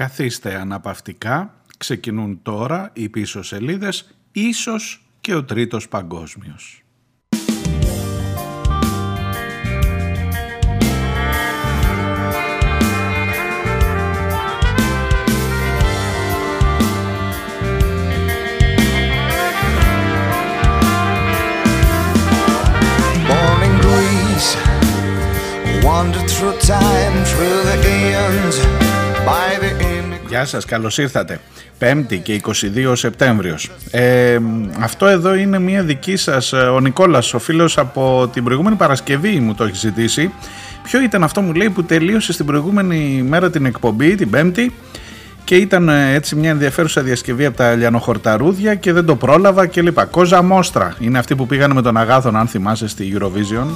Καθίστε αναπαυτικά, ξεκινούν τώρα οι πίσω σελίδες, ίσως και ο τρίτος παγκόσμιος. Γεια σας, καλώς ήρθατε. Πέμπτη και 22 Σεπτέμβριος. Ε, αυτό εδώ είναι μια δική σας, ε, ο Νικόλας, ο φίλος από την προηγούμενη Παρασκευή μου το έχει ζητήσει. Ποιο ήταν αυτό μου λέει που τελείωσε στην προηγούμενη μέρα την εκπομπή, την Πέμπτη και ήταν ε, έτσι μια ενδιαφέρουσα διασκευή από τα λιανοχορταρούδια και δεν το πρόλαβα και λοιπά. Κόζα Μόστρα είναι αυτή που πήγανε με τον Αγάθον αν θυμάσαι στη Eurovision.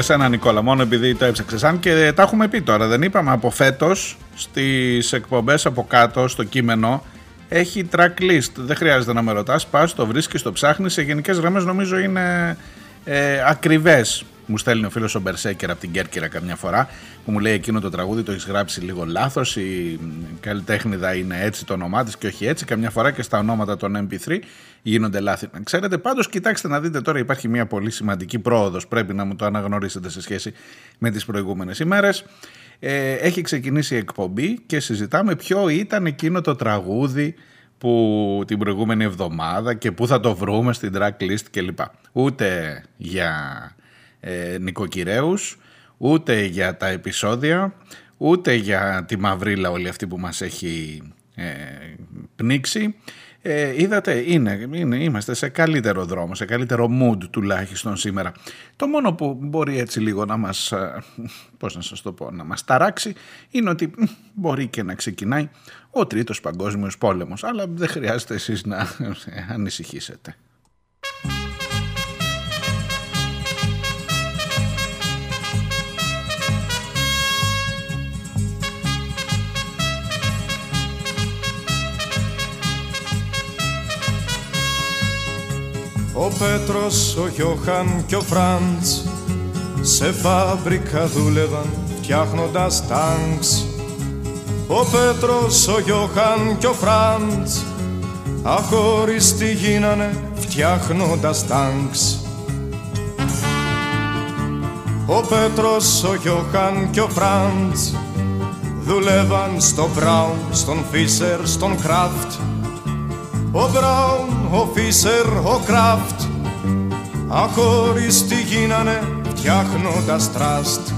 Για σένα, Νικόλα, μόνο επειδή το έψαξες. Αν και τα έχουμε πει τώρα, δεν είπαμε από φέτος στις εκπομπές από κάτω, στο κείμενο, έχει track list. Δεν χρειάζεται να με ρωτάς. Πας, το βρίσκεις, το ψάχνεις. Σε γενικές γραμμές νομίζω είναι ε, ακριβές μου στέλνει ο φίλος ο Μπερσέκερ από την Κέρκυρα καμιά φορά που μου λέει εκείνο το τραγούδι το έχεις γράψει λίγο λάθος. Η καλλιτέχνηδα είναι έτσι το όνομά της και όχι έτσι. Καμιά φορά και στα ονόματα των MP3 γίνονται λάθη. Ξέρετε, πάντως κοιτάξτε να δείτε τώρα υπάρχει μια πολύ σημαντική πρόοδος. Πρέπει να μου το αναγνωρίσετε σε σχέση με τις προηγούμενες ημέρες. Ε, έχει ξεκινήσει η εκπομπή και συζητάμε ποιο ήταν εκείνο το τραγούδι που την προηγούμενη εβδομάδα και πού θα το βρούμε στην track list κλπ. Ούτε για ε, νοικοκυρέους, ούτε για τα επεισόδια, ούτε για τη μαυρίλα όλη αυτή που μας έχει ε, πνίξει. Ε, είδατε, είναι, είναι, είμαστε σε καλύτερο δρόμο, σε καλύτερο mood τουλάχιστον σήμερα. Το μόνο που μπορεί έτσι λίγο να μας, ε, πώς να σας το πω, να μας ταράξει είναι ότι μπορεί και να ξεκινάει ο τρίτος παγκόσμιος πόλεμος, αλλά δεν χρειάζεται εσείς να ανησυχήσετε. Ο Πέτρος, ο Γιώχαν και ο Φραντς σε φάμπρικα δούλευαν φτιάχνοντας τάγκς. Ο Πέτρος, ο Γιώχαν και ο Φραντς αχωριστοί γίνανε φτιάχνοντας τάγκς. Ο Πέτρος, ο Γιώχαν και ο Φραντς δουλεύαν στο Μπράουν, στον Φίσερ, στον Κράφτ ο Μπράουν, ο Φίσερ, ο Κράφτ αχωριστοί γίνανε φτιάχνοντας τραστ.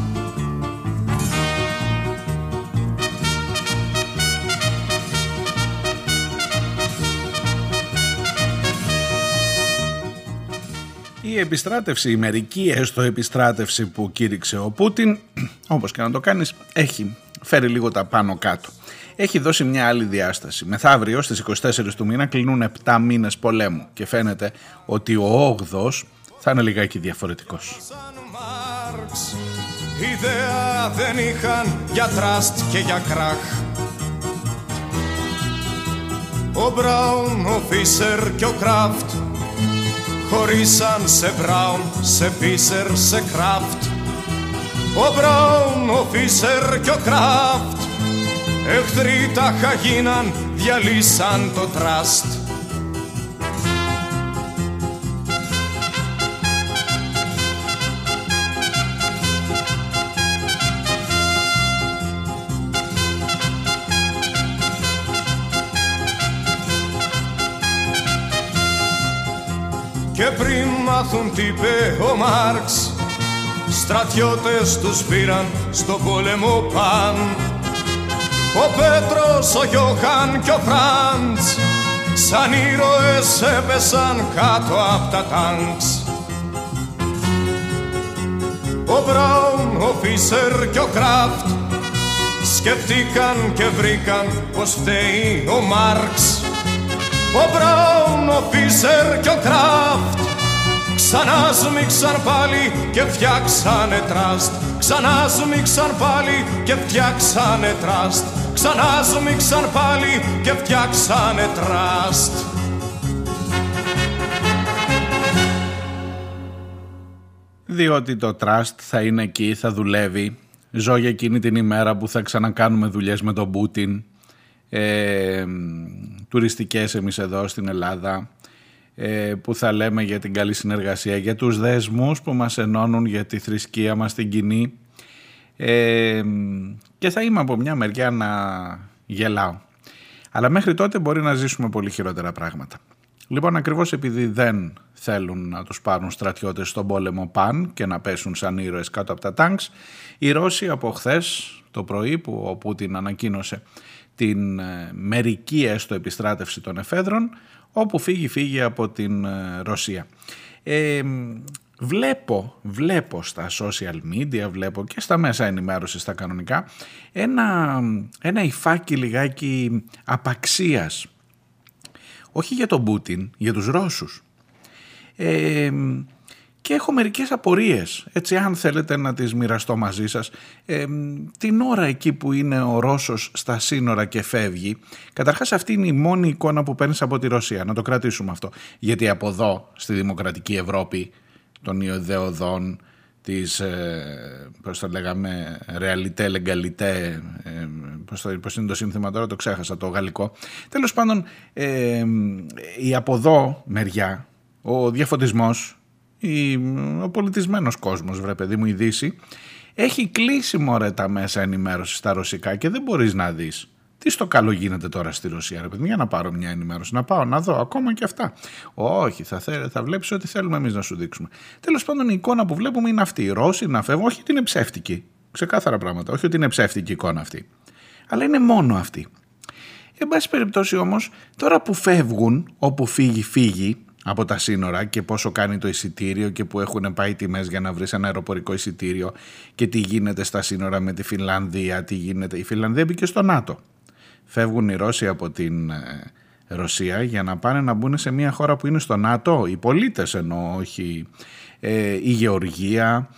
Η επιστράτευση, η μερική έστω επιστράτευση που κήρυξε ο Πούτιν, όπως και να το κάνεις, έχει φέρει λίγο τα πάνω κάτω έχει δώσει μια άλλη διάσταση. Μεθαύριο στις 24 του μήνα κλείνουν 7 μήνες πολέμου και φαίνεται ότι ο 8ος θα είναι λιγάκι διαφορετικός. Ιδέα δεν είχαν για τραστ και για κράχ Ο Μπράουν, ο Φίσερ και ο Κράφτ Χωρίσαν σε Μπράουν, σε Φίσερ, σε Κράφτ Ο Μπράουν, ο Φίσερ και ο Κράφτ Εχθροί τα χαγίναν, διαλύσαν το τραστ. Και πριν μάθουν τι είπε ο Μάρξ Στρατιώτες τους πήραν στο πόλεμο παν Ο Πέτρος, ο Γιώχαν και ο Φραντς Σαν ήρωες έπεσαν κάτω από τα τάγκς. Ο Μπράουν, ο Φίσερ και ο Κράφτ Σκεφτήκαν και βρήκαν πως φταίει ο Μάρξ. Ο Μπράουν, ο Φίσερ και ο Κράφτ Ξανά σμίξαν πάλι και φτιάξανε τραστ. Ξανά σμίξαν πάλι και φτιάξανε τραστ Ξανά σμίξαν πάλι και φτιάξανε τραστ. Διότι το τραστ θα είναι εκεί, θα δουλεύει. Ζω για εκείνη την ημέρα που θα ξανακάνουμε δουλειές με τον Πούτιν. Ε, τουριστικές εμείς εδώ στην Ελλάδα ε, που θα λέμε για την καλή συνεργασία, για τους δεσμούς που μας ενώνουν, για τη θρησκεία μας την κοινή. Ε, και θα είμαι από μια μεριά να γελάω. Αλλά μέχρι τότε μπορεί να ζήσουμε πολύ χειρότερα πράγματα. Λοιπόν, ακριβώς επειδή δεν θέλουν να τους πάρουν στρατιώτες στον πόλεμο παν και να πέσουν σαν ήρωες κάτω από τα τάγκς, οι Ρώσοι από χθες το πρωί που ο Πούτιν ανακοίνωσε την ε, μερική έστω επιστράτευση των εφέδρων όπου φύγει φύγει από την ε, Ρωσία. Ε, βλέπω, βλέπω στα social media, βλέπω και στα μέσα ενημέρωσης στα κανονικά ένα, ένα υφάκι λιγάκι απαξίας όχι για τον Πούτιν, για τους Ρώσους. Ε, και έχω μερικές απορίες, έτσι αν θέλετε να τις μοιραστώ μαζί σας. Ε, την ώρα εκεί που είναι ο Ρώσος στα σύνορα και φεύγει, καταρχάς αυτή είναι η μόνη εικόνα που παίρνεις από τη Ρωσία, να το κρατήσουμε αυτό. Γιατί από εδώ, στη Δημοκρατική Ευρώπη, των Ιωδεοδών, της, ε, πώς το λέγαμε, ρεαλιτέ, λεγκαλιτέ, ε, πώς, το, πώς είναι το σύνθημα τώρα, το ξέχασα, το γαλλικό. Τέλος πάντων, ε, η από εδώ μεριά, ο διαφωτισμός, ο πολιτισμένος κόσμος, βρε παιδί μου, η Δύση, έχει κλείσει μωρέ τα μέσα ενημέρωσης στα ρωσικά και δεν μπορείς να δεις. Τι στο καλό γίνεται τώρα στη Ρωσία, ρε παιδί, για να πάρω μια ενημέρωση, να πάω να δω ακόμα και αυτά. Όχι, θα, θε, θα βλέπεις ό,τι θέλουμε εμείς να σου δείξουμε. Τέλος πάντων, η εικόνα που βλέπουμε είναι αυτή. Οι Ρώσοι να φεύγουν, όχι ότι είναι ψεύτικη. Ξεκάθαρα πράγματα. Όχι ότι είναι ψεύτικη η εικόνα αυτή. Αλλά είναι μόνο αυτή. Εν πάση περιπτώσει όμως, τώρα που φεύγουν, όπου φύγει, φύγει, από τα σύνορα και πόσο κάνει το εισιτήριο και που έχουν πάει τιμές για να βρεις ένα αεροπορικό εισιτήριο και τι γίνεται στα σύνορα με τη Φινλανδία, τι γίνεται. Η Φινλανδία μπήκε στο ΝΑΤΟ. Φεύγουν οι Ρώσοι από την ε, Ρωσία για να πάνε να μπουν σε μια χώρα που είναι στο ΝΑΤΟ, οι πολίτες εννοώ, όχι ε, η Γεωργία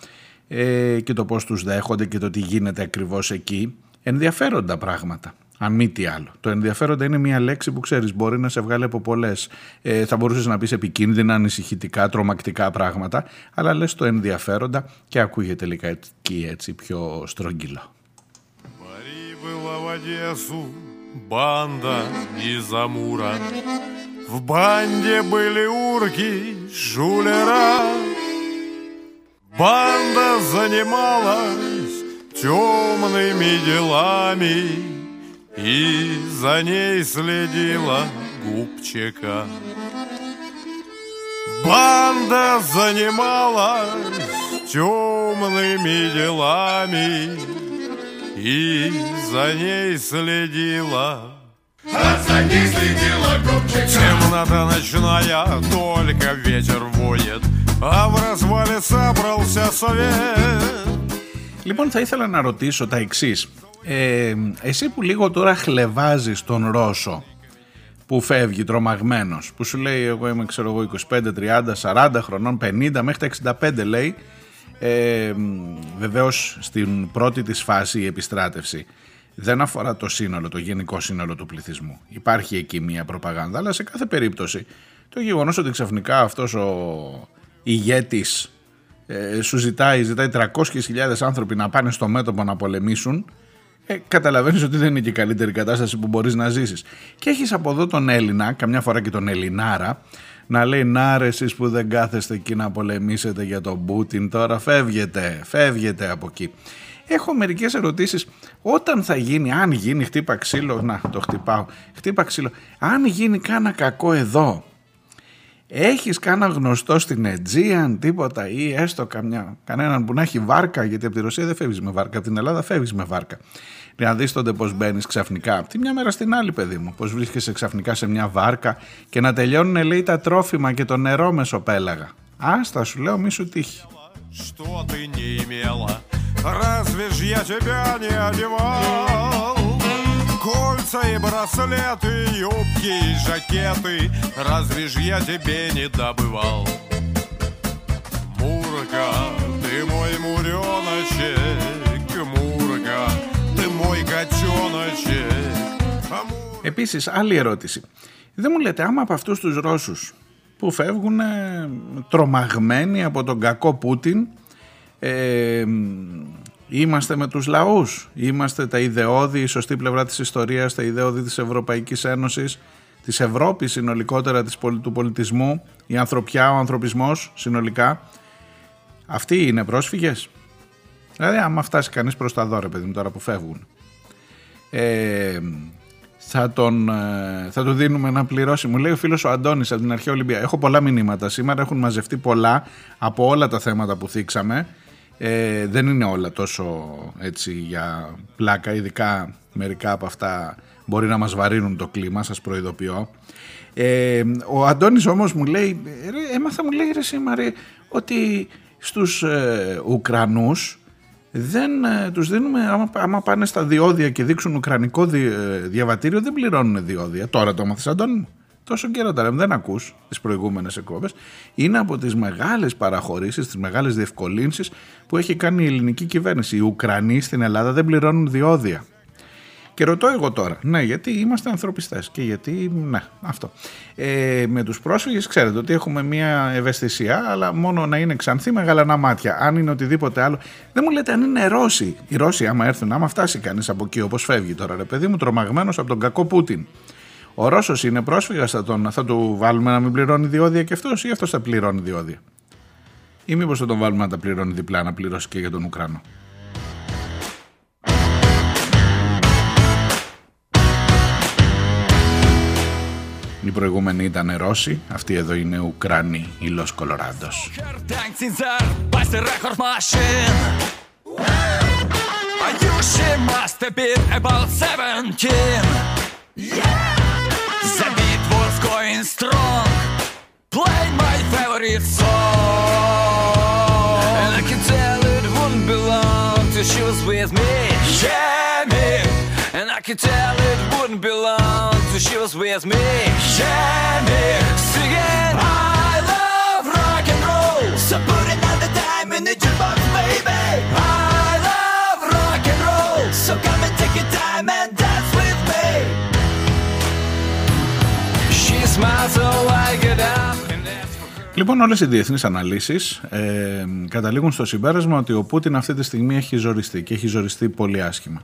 ε, και το πώς τους δέχονται και το τι γίνεται ακριβώς εκεί. Ενδιαφέροντα πράγματα. Αν μη τι άλλο. Το ενδιαφέροντα είναι μια λέξη που ξέρεις μπορεί να σε βγάλει από πολλές. Ε, θα μπορούσες να πεις επικίνδυνα, ανησυχητικά, τρομακτικά πράγματα, αλλά λες το ενδιαφέροντα και ακούγεται εκεί έτσι πιο στρογγυλό. Банда из Амура В банде были урки, шулера Банда занималась темными делами и за ней следила губчика. Банда занималась темными делами и за ней следила. А за ней следила губчика. Темнота ночная, только ветер воет, а в развале собрался совет. Λοιπόν, θα ήθελα να ρωτήσω τα εξής. Ε, εσύ που λίγο τώρα χλεβάζεις τον Ρώσο που φεύγει τρομαγμένος, που σου λέει εγώ είμαι ξέρω εγώ 25, 30, 40 χρονών, 50 μέχρι τα 65 λέει, ε, βεβαίως στην πρώτη της φάση η επιστράτευση δεν αφορά το σύνολο, το γενικό σύνολο του πληθυσμού. Υπάρχει εκεί μια προπαγάνδα, αλλά σε κάθε περίπτωση το γεγονός ότι ξαφνικά αυτός ο ηγέτης ε, σου ζητάει, ζητάει 300.000 άνθρωποι να πάνε στο μέτωπο να πολεμήσουν, ε, καταλαβαίνεις ότι δεν είναι και η καλύτερη κατάσταση που μπορείς να ζήσεις. Και έχεις από εδώ τον Έλληνα, καμιά φορά και τον Ελληνάρα, να λέει να ρε εσείς που δεν κάθεστε εκεί να πολεμήσετε για τον Πούτιν τώρα φεύγετε, φεύγετε από εκεί. Έχω μερικές ερωτήσεις. Όταν θα γίνει, αν γίνει χτύπα ξύλο, να το χτυπάω, χτύπα ξύλο, αν γίνει κάνα κακό εδώ, έχεις κάνα γνωστό στην Αιτζίαν τίποτα ή έστω καμιά, κανέναν που να έχει βάρκα γιατί από τη Ρωσία δεν φεύγεις με βάρκα, από την Ελλάδα φεύγεις με βάρκα να δεις τότε πώς μπαίνει ξαφνικά από τη μια μέρα στην άλλη παιδί μου πως βρίσκεσαι ξαφνικά σε μια βάρκα και να τελειώνουν λέει τα τρόφιμα και το νερό μεσοπέλαγα άστα σου λέω μη σου τύχει Кольца и браслеты, юбки и жакеты Разве ж я тебе не добывал? Мурка, ты мой муреночек, Мурка, Επίσης άλλη ερώτηση. Δεν μου λέτε άμα από αυτούς τους Ρώσους που φεύγουν τρομαγμένοι από τον κακό Πούτιν ε, είμαστε με τους λαούς, είμαστε τα ιδεώδη, η σωστή πλευρά της ιστορίας, τα ιδεώδη της Ευρωπαϊκής Ένωσης, της Ευρώπης συνολικότερα, της, του πολιτισμού, η ανθρωπιά, ο ανθρωπισμός συνολικά. Αυτοί είναι πρόσφυγες. Δηλαδή άμα φτάσει κανείς προς τα δώρα παιδί μου τώρα που φεύγουν ε, θα, τον, ε, θα του δίνουμε να πληρώσει. Μου λέει ο φίλος ο Αντώνης από την Αρχαία Ολυμπία. Έχω πολλά μηνύματα σήμερα, έχουν μαζευτεί πολλά από όλα τα θέματα που θίξαμε. Ε, δεν είναι όλα τόσο έτσι για πλάκα, ειδικά μερικά από αυτά μπορεί να μας βαρύνουν το κλίμα, σας προειδοποιώ. Ε, ο Αντώνης όμως μου λέει, έμαθα μου λέει ρε σήμερα ότι στους ε, Ουκρανούς δεν ε, τους δίνουμε, άμα, άμα πάνε στα διόδια και δείξουν ουκρανικό ε, διαβατήριο δεν πληρώνουν διόδια. Τώρα το μάθεις Αντώνη μου. Τόσο καιρό τώρα δεν ακούς τις προηγούμενες εκπομπές. Είναι από τις μεγάλες παραχωρήσεις, τις μεγάλες διευκολύνσεις που έχει κάνει η ελληνική κυβέρνηση. Οι Ουκρανοί στην Ελλάδα δεν πληρώνουν διόδια. Και ρωτώ εγώ τώρα, ναι, γιατί είμαστε ανθρωπιστές και γιατί, ναι, αυτό. Ε, με τους πρόσφυγες, ξέρετε ότι έχουμε μια ευαισθησία, αλλά μόνο να είναι ξανθή με γαλανά μάτια. Αν είναι οτιδήποτε άλλο. Δεν μου λέτε αν είναι Ρώσοι. Οι Ρώσοι, άμα έρθουν, άμα φτάσει κανείς από εκεί, όπως φεύγει τώρα, ρε παιδί μου, τρομαγμένος από τον κακό Πούτιν. Ο Ρώσος είναι πρόσφυγας, θα, τον, θα του βάλουμε να μην πληρώνει διόδια και αυτός, ή αυτός θα πληρώνει διόδια; Ή μήπως θα τον βάλουμε να τα πληρώνει διπλά, να πληρώσει και για τον Ουκρανό; η προηγούμενη ήταν Ρώση, αυτή εδώ είναι Ουκράνη η Λος Κολοράντος. She was with me. Yeah, me singing I love rock and roll. So put another dime in the jukebox, baby. I love rock and roll. So come and take your time and dance with me. She smiles so I get up. Λοιπόν, όλες οι διεθνείς αναλύσεις ε, καταλήγουν στο συμπέρασμα ότι ο Πούτιν αυτή τη στιγμή έχει ζοριστεί και έχει ζοριστεί πολύ άσχημα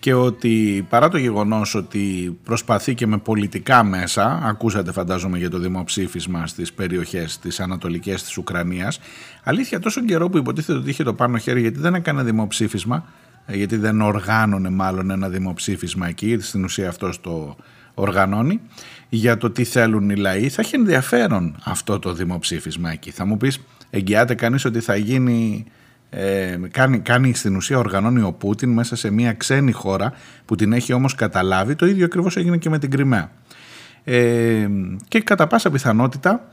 και ότι παρά το γεγονός ότι προσπαθεί και με πολιτικά μέσα, ακούσατε φαντάζομαι για το δημοψήφισμα στις περιοχές της Ανατολικές της Ουκρανίας, αλήθεια τόσο καιρό που υποτίθεται ότι είχε το πάνω χέρι γιατί δεν έκανε δημοψήφισμα, γιατί δεν οργάνωνε μάλλον ένα δημοψήφισμα εκεί, γιατί στην ουσία αυτός το οργανώνει, για το τι θέλουν οι λαοί, θα έχει ενδιαφέρον αυτό το δημοψήφισμα εκεί. Θα μου πεις, εγγυάται κανείς ότι θα γίνει ε, κάνει, κάνει στην ουσία οργανώνει ο Πούτιν μέσα σε μια ξένη χώρα που την έχει όμως καταλάβει. Το ίδιο ακριβώς έγινε και με την Κρυμαία. Ε, και κατά πάσα πιθανότητα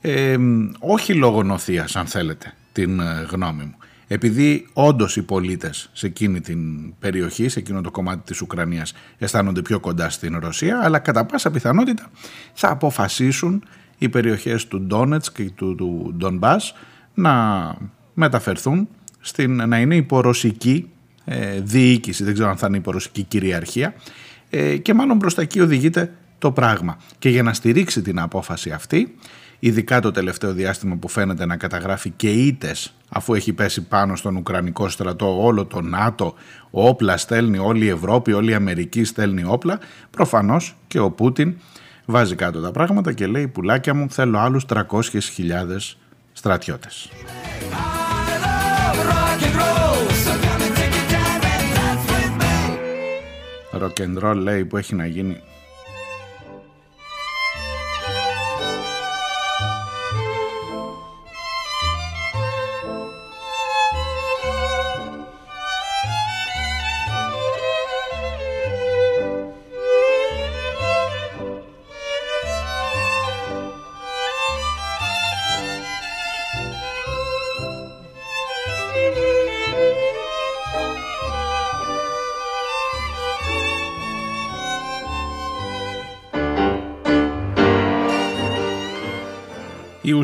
ε, όχι λόγω νοθείας αν θέλετε την ε, γνώμη μου. Επειδή όντως οι πολίτες σε εκείνη την περιοχή, σε εκείνο το κομμάτι της Ουκρανίας αισθάνονται πιο κοντά στην Ρωσία αλλά κατά πάσα πιθανότητα θα αποφασίσουν οι περιοχές του Ντόνετς και του, του Ντονμπάς να μεταφερθούν στην, να είναι υπορωσική ε, διοίκηση, δεν ξέρω αν θα είναι υπορωσική κυριαρχία ε, και μάλλον προς τα εκεί οδηγείται το πράγμα. Και για να στηρίξει την απόφαση αυτή ειδικά το τελευταίο διάστημα που φαίνεται να καταγράφει και ήτες αφού έχει πέσει πάνω στον Ουκρανικό στρατό όλο το ΝΑΤΟ, όπλα στέλνει όλη η Ευρώπη, όλη η Αμερική στέλνει όπλα, προφανώς και ο Πούτιν βάζει κάτω τα πράγματα και λέει πουλάκια μου θέλω άλλους 300.000 στρατιώτες. Rock and roll λέει που έχει να γίνει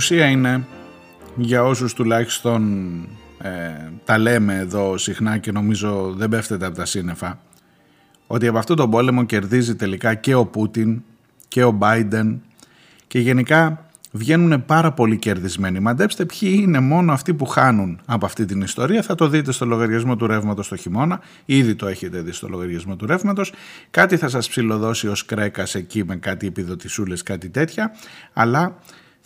ουσία είναι, για όσους τουλάχιστον ε, τα λέμε εδώ συχνά και νομίζω δεν πέφτεται από τα σύννεφα, ότι από αυτό τον πόλεμο κερδίζει τελικά και ο Πούτιν και ο Μπάιντεν και γενικά βγαίνουν πάρα πολύ κερδισμένοι. Μαντέψτε ποιοι είναι μόνο αυτοί που χάνουν από αυτή την ιστορία. Θα το δείτε στο λογαριασμό του ρεύματος το χειμώνα. Ήδη το έχετε δει στο λογαριασμό του ρεύματος. Κάτι θα σας ψηλοδώσει ως κρέκας εκεί με κάτι επιδοτησούλες, κάτι τέτοια. Αλλά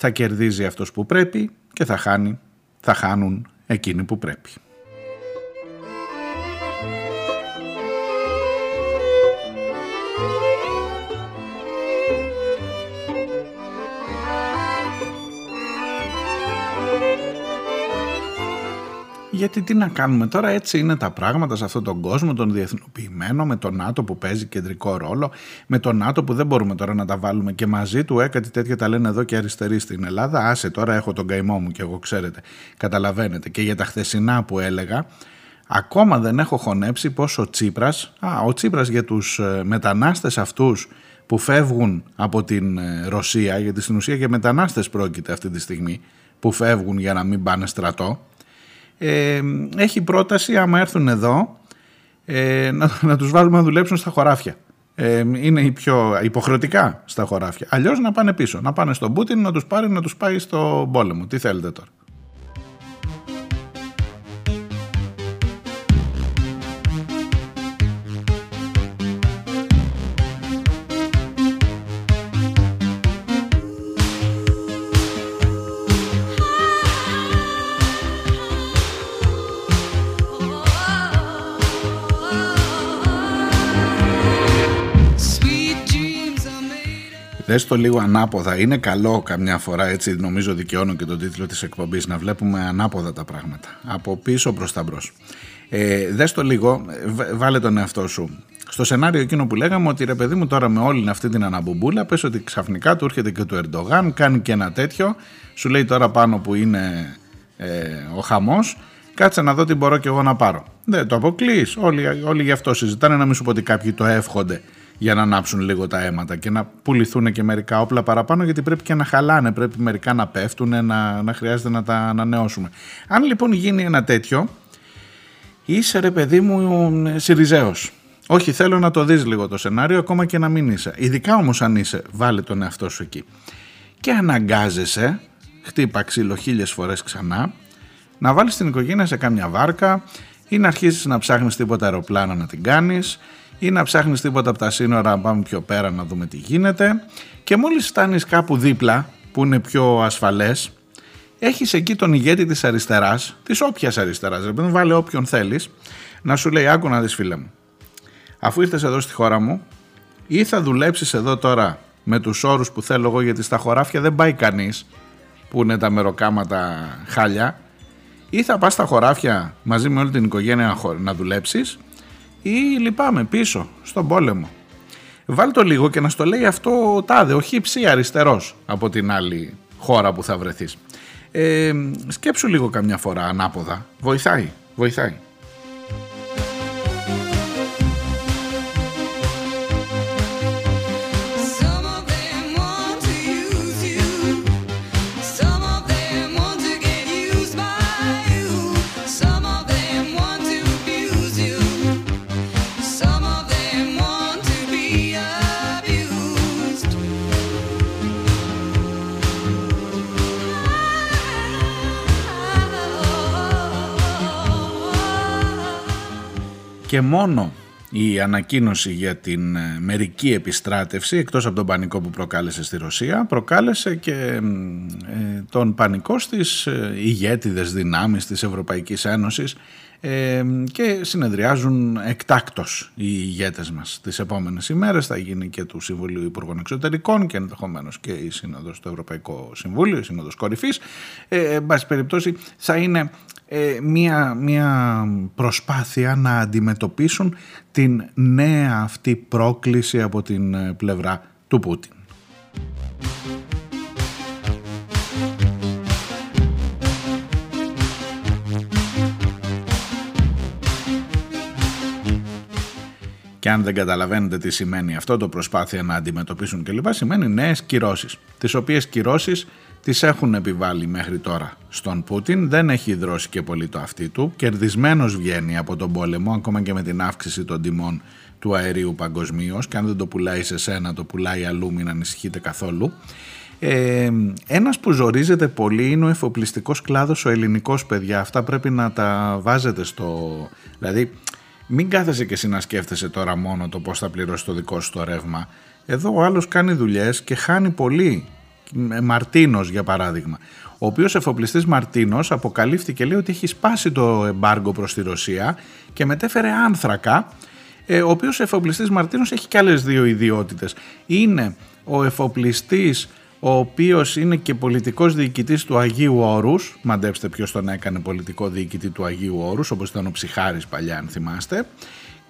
θα κερδίζει αυτός που πρέπει και θα χάνει, θα χάνουν εκείνοι που πρέπει. Γιατί τι να κάνουμε τώρα, έτσι είναι τα πράγματα σε αυτόν τον κόσμο, τον διεθνοποιημένο, με τον ΝΑΤΟ που παίζει κεντρικό ρόλο, με τον ΝΑΤΟ που δεν μπορούμε τώρα να τα βάλουμε και μαζί του. Ε, κάτι τέτοια τα λένε εδώ και αριστεροί στην Ελλάδα. Άσε, τώρα έχω τον καημό μου και εγώ ξέρετε. Καταλαβαίνετε. Και για τα χθεσινά που έλεγα, ακόμα δεν έχω χωνέψει πως ο Τσίπρας, α, ο Τσίπρας για τους ε, μετανάστες αυτούς που φεύγουν από την ε, Ρωσία, γιατί στην ουσία για μετανάστες πρόκειται αυτή τη στιγμή, που φεύγουν για να μην πάνε στρατό, ε, έχει πρόταση άμα έρθουν εδώ ε, να, να τους βάλουμε να δουλέψουν στα χωράφια. Ε, είναι η πιο υποχρεωτικά στα χωράφια. Αλλιώς να πάνε πίσω, να πάνε στον Πούτιν να τους πάρει να τους πάει στο πόλεμο. Τι θέλετε τώρα. Δες το λίγο ανάποδα. Είναι καλό καμιά φορά, έτσι νομίζω δικαιώνω και τον τίτλο της εκπομπής, να βλέπουμε ανάποδα τα πράγματα. Από πίσω προς τα μπρος. Ε, δες το λίγο, βάλε τον εαυτό σου. Στο σενάριο εκείνο που λέγαμε ότι ρε παιδί μου τώρα με όλη αυτή την αναμπουμπούλα πες ότι ξαφνικά του έρχεται και του Ερντογάν, κάνει και ένα τέτοιο, σου λέει τώρα πάνω που είναι ε, ο χαμός, κάτσε να δω τι μπορώ και εγώ να πάρω. Δεν το αποκλείς, όλοι, όλοι γι' αυτό συζητάνε, να μην σου πω ότι κάποιοι το εύχονται για να ανάψουν λίγο τα αίματα και να πουληθούν και μερικά όπλα παραπάνω γιατί πρέπει και να χαλάνε, πρέπει μερικά να πέφτουν, να, να χρειάζεται να τα ανανεώσουμε. Αν λοιπόν γίνει ένα τέτοιο, είσαι ρε παιδί μου Σιριζέος. Όχι θέλω να το δεις λίγο το σενάριο ακόμα και να μην είσαι. Ειδικά όμως αν είσαι βάλε τον εαυτό σου εκεί. Και αναγκάζεσαι, χτύπα ξύλο χίλιες φορές ξανά, να βάλεις την οικογένεια σε κάμια βάρκα ή να αρχίσεις να ψάχνεις τίποτα αεροπλάνα να την κάνεις ή να ψάχνεις τίποτα από τα σύνορα να πάμε πιο πέρα να δούμε τι γίνεται και μόλις φτάνεις κάπου δίπλα που είναι πιο ασφαλές έχεις εκεί τον ηγέτη της αριστεράς, της όποιας αριστεράς, δηλαδή βάλε όποιον θέλεις, να σου λέει άκου να δεις φίλε μου. Αφού ήρθες εδώ στη χώρα μου ή θα δουλέψεις εδώ τώρα με τους όρους που θέλω εγώ γιατί στα χωράφια δεν πάει κανείς που είναι τα μεροκάματα χάλια ή θα πας στα χωράφια μαζί με όλη την οικογένεια να δουλέψεις ή λυπάμαι πίσω στον πόλεμο. Βάλ το λίγο και να στο λέει αυτό ο τάδε, ο χύψη αριστερός από την άλλη χώρα που θα βρεθείς. Ε, σκέψου λίγο καμιά φορά ανάποδα. Βοηθάει, βοηθάει. Και μόνο η ανακοίνωση για την ε, μερική επιστράτευση εκτός από τον πανικό που προκάλεσε στη Ρωσία προκάλεσε και ε, τον πανικό στις ε, ηγέτιδες δυνάμεις της Ευρωπαϊκής Ένωσης και συνεδριάζουν εκτάκτος οι ηγέτες μας. Τις επόμενες ημέρες θα γίνει και του Συμβουλίου Υπουργών Εξωτερικών και ενδεχομένως και η Σύνοδος του Ευρωπαϊκό Συμβούλιο, η Σύνοδος Κορυφής. Ε, εν πάση περιπτώσει θα είναι ε, μια, μια προσπάθεια να αντιμετωπίσουν την νέα αυτή πρόκληση από την ε, πλευρά του Πούτιν. Και αν δεν καταλαβαίνετε τι σημαίνει αυτό, το προσπάθεια να αντιμετωπίσουν κλπ. σημαίνει νέες κυρώσεις. Τις οποίες κυρώσεις τις έχουν επιβάλει μέχρι τώρα στον Πούτιν. Δεν έχει δρώσει και πολύ το αυτί του. Κερδισμένος βγαίνει από τον πόλεμο, ακόμα και με την αύξηση των τιμών του αερίου παγκοσμίως. Και αν δεν το πουλάει σε σένα, το πουλάει αλλού, μην ανησυχείτε καθόλου. Ε, ένας που ζορίζεται πολύ είναι ο εφοπλιστικός κλάδος, ο ελληνικός παιδιά. Αυτά πρέπει να τα βάζετε στο... Δηλαδή μην κάθεσαι και εσύ να σκέφτεσαι τώρα μόνο το πώς θα πληρώσει το δικό σου το ρεύμα. Εδώ ο άλλος κάνει δουλειές και χάνει πολύ. Μαρτίνος για παράδειγμα. Ο οποίος εφοπλιστής Μαρτίνος αποκαλύφθηκε λέει ότι έχει σπάσει το εμπάργκο προς τη Ρωσία και μετέφερε άνθρακα ε, ο οποίος εφοπλιστής Μαρτίνος έχει και άλλες δύο ιδιότητες. Είναι ο εφοπλιστής ο οποίος είναι και πολιτικός διοικητής του Αγίου Όρους, μαντέψτε ποιος τον έκανε πολιτικό διοικητή του Αγίου Όρους, όπως ήταν ο Ψυχάρης παλιά αν θυμάστε,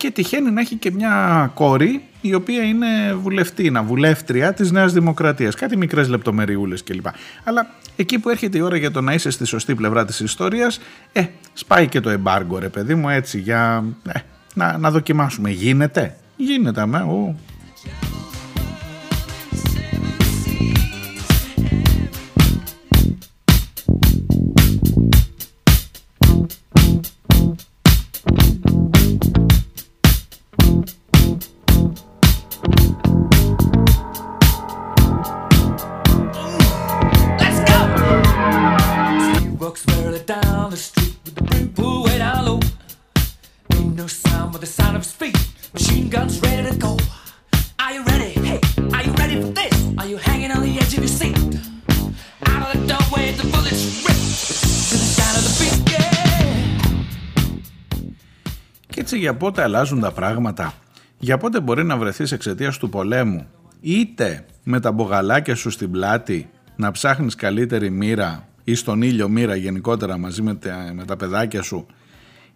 και τυχαίνει να έχει και μια κόρη η οποία είναι βουλευτήνα, βουλεύτρια της Νέας Δημοκρατίας. Κάτι μικρές λεπτομεριούλες κλπ. Αλλά εκεί που έρχεται η ώρα για το να είσαι στη σωστή πλευρά της ιστορίας, ε, σπάει και το εμπάργκο ρε παιδί μου έτσι για ε, να, να δοκιμάσουμε. Γίνεται, γίνεται με, για πότε αλλάζουν τα πράγματα, για πότε μπορεί να βρεθείς εξαιτίας του πολέμου, είτε με τα μπογαλάκια σου στην πλάτη να ψάχνεις καλύτερη μοίρα ή στον ήλιο μοίρα γενικότερα μαζί με τα, με τα παιδάκια σου,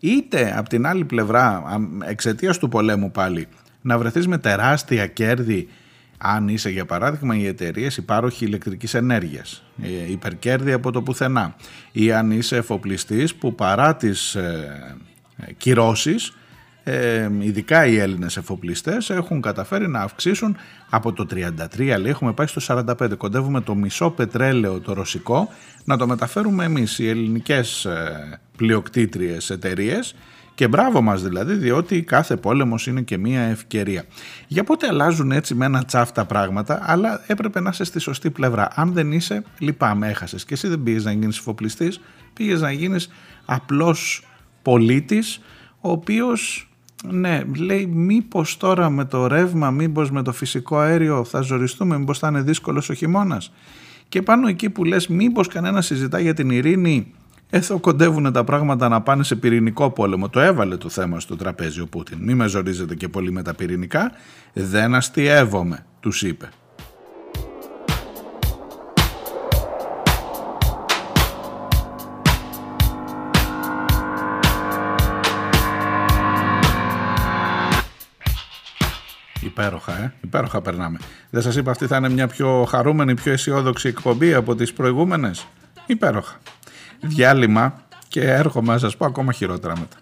είτε από την άλλη πλευρά εξαιτίας του πολέμου πάλι να βρεθείς με τεράστια κέρδη αν είσαι για παράδειγμα οι εταιρείες υπάροχοι ηλεκτρικής ενέργειας, ε, υπερκέρδη από το πουθενά ή αν είσαι εφοπλιστής που παρά τις ε, ε κυρώσεις ε, ειδικά οι Έλληνες εφοπλιστές έχουν καταφέρει να αυξήσουν από το 33 λέει έχουμε πάει στο 45 κοντεύουμε το μισό πετρέλαιο το ρωσικό να το μεταφέρουμε εμείς οι ελληνικές ε, πλειοκτήτριες εταιρείες. Και μπράβο μας δηλαδή, διότι κάθε πόλεμος είναι και μία ευκαιρία. Για πότε αλλάζουν έτσι με ένα τσάφτα πράγματα, αλλά έπρεπε να είσαι στη σωστή πλευρά. Αν δεν είσαι, λυπάμαι, έχασες. Και εσύ δεν πήγες να γίνεις εφοπλιστής, πήγες να γίνεις απλός πολίτης, ο οποίος ναι, λέει μήπως τώρα με το ρεύμα, μήπως με το φυσικό αέριο θα ζοριστούμε, μήπως θα είναι δύσκολος ο χειμώνας. Και πάνω εκεί που λες μήπως κανένα συζητά για την ειρήνη, εδώ κοντεύουν τα πράγματα να πάνε σε πυρηνικό πόλεμο. Το έβαλε το θέμα στο τραπέζι ο Πούτιν. Μη με ζορίζετε και πολύ με τα πυρηνικά. Δεν αστείευομαι, τους είπε. Υπέροχα, ε. Υπέροχα περνάμε. Δεν σας είπα αυτή θα είναι μια πιο χαρούμενη, πιο αισιόδοξη εκπομπή από τις προηγούμενες; Υπέροχα. Διάλειμμα και έρχομαι να σας πω ακόμα χειρότερα μετά.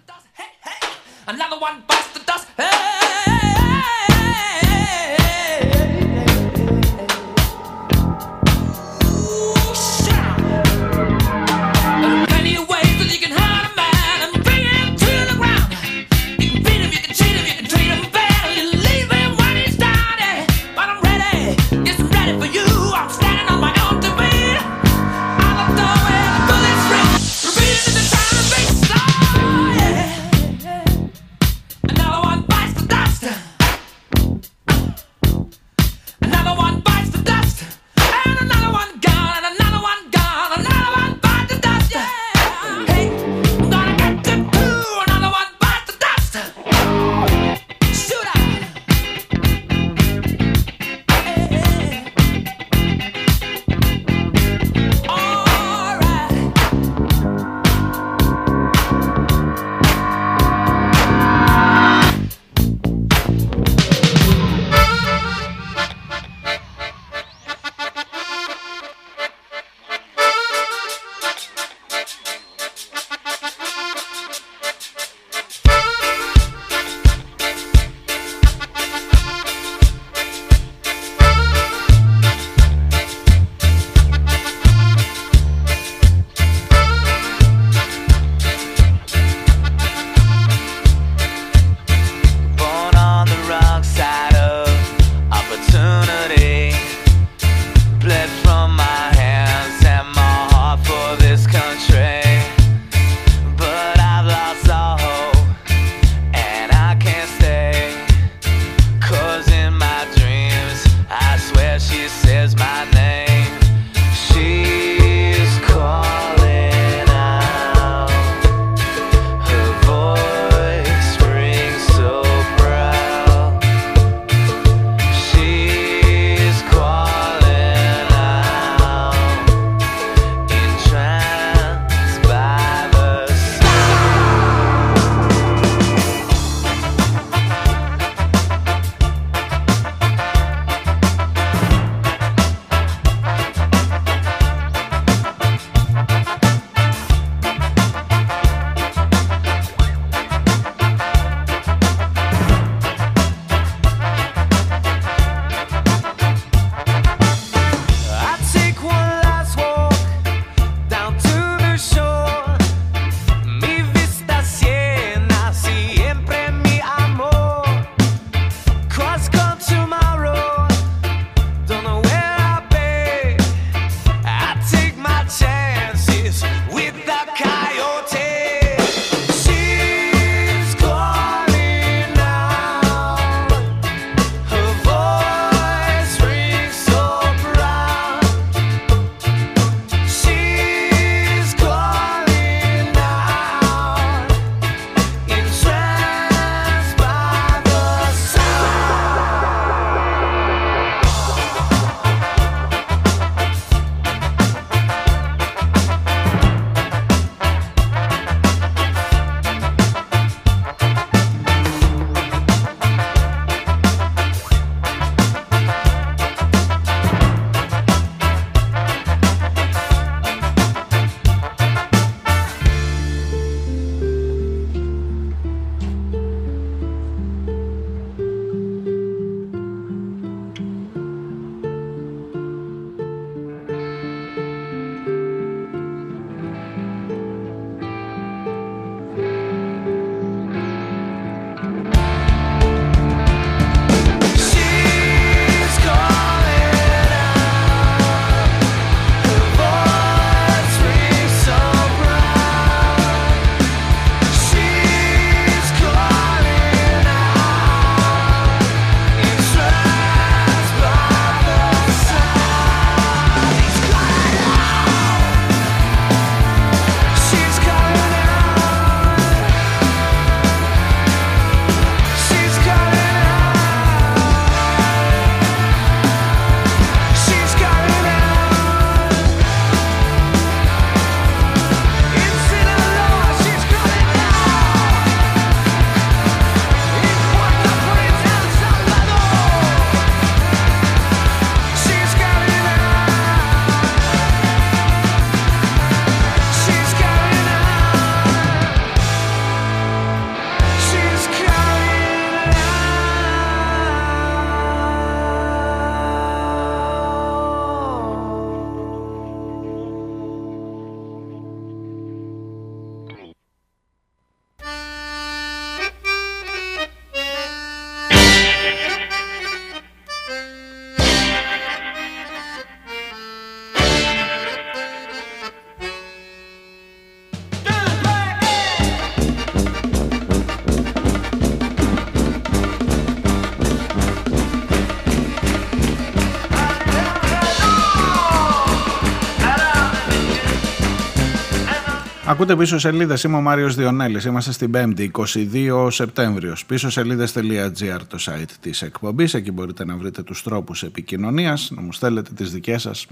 Ακούτε πίσω σελίδες. Είμαι ο Μάριος Διονέλης. Είμαστε στην 5η, 22 Σεπτέμβριος. Πίσω σελίδε.gr το site της εκπομπής. Εκεί μπορείτε να βρείτε τους τρόπους επικοινωνίας, να μου στέλνετε τις δικές σας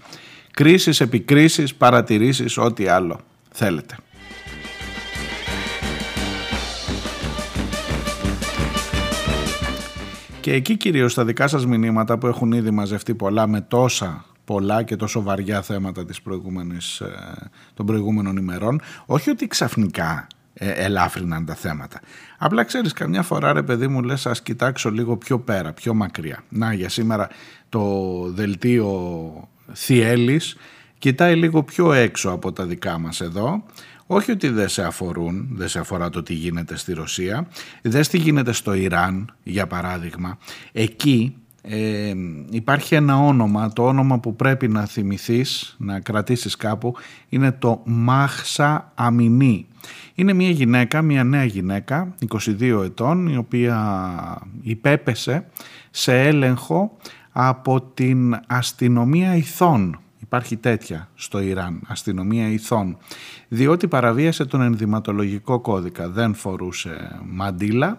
κρίσεις, επικρίσεις, παρατηρήσεις, ό,τι άλλο θέλετε. Και εκεί κυρίως στα δικά σας μηνύματα που έχουν ήδη μαζευτεί πολλά με τόσα πολλά και τόσο βαριά θέματα της προηγούμενης, ε, των προηγούμενων ημερών. Όχι ότι ξαφνικά ε, ελάφρυναν τα θέματα. Απλά ξέρεις καμιά φορά ρε παιδί μου λες ας κοιτάξω λίγο πιο πέρα, πιο μακριά. Να για σήμερα το δελτίο Θιέλης κοιτάει λίγο πιο έξω από τα δικά μας εδώ. Όχι ότι δεν σε αφορούν, δεν σε αφορά το τι γίνεται στη Ρωσία. Δεν τι γίνεται στο Ιράν, για παράδειγμα. Εκεί ε, υπάρχει ένα όνομα, το όνομα που πρέπει να θυμηθείς, να κρατήσεις κάπου, είναι το Μάχσα Αμινή. Είναι μια γυναίκα, μια νέα γυναίκα, 22 ετών, η οποία υπέπεσε σε έλεγχο από την αστυνομία ηθών. Υπάρχει τέτοια στο Ιράν, αστυνομία ηθών, διότι παραβίασε τον ενδυματολογικό κώδικα. Δεν φορούσε μαντίλα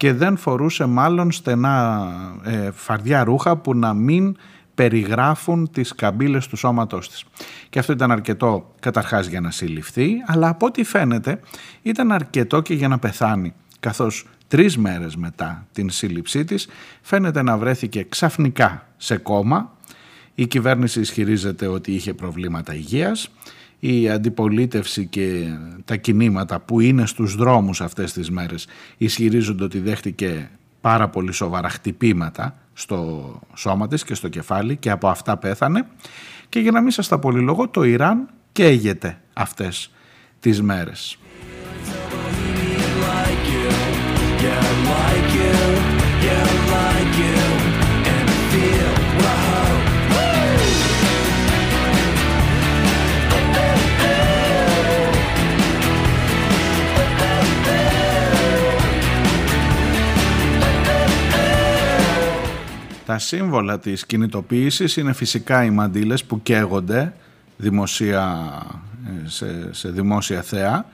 και δεν φορούσε μάλλον στενά ε, φαρδιά ρούχα που να μην περιγράφουν τις καμπύλες του σώματός της. Και αυτό ήταν αρκετό καταρχάς για να συλληφθεί, αλλά από ό,τι φαίνεται ήταν αρκετό και για να πεθάνει, καθώς τρεις μέρες μετά την σύλληψή της φαίνεται να βρέθηκε ξαφνικά σε κόμμα. Η κυβέρνηση ισχυρίζεται ότι είχε προβλήματα υγείας η αντιπολίτευση και τα κινήματα που είναι στους δρόμους αυτές τις μέρες ισχυρίζονται ότι δέχτηκε πάρα πολύ σοβαρά χτυπήματα στο σώμα της και στο κεφάλι και από αυτά πέθανε και για να μην σας τα πολυλογώ το Ιράν καίγεται αυτές τις μέρες. Τα σύμβολα της κινητοποίησης είναι φυσικά οι μαντήλες που καίγονται δημοσία, ε, σε, σε δημόσια θέα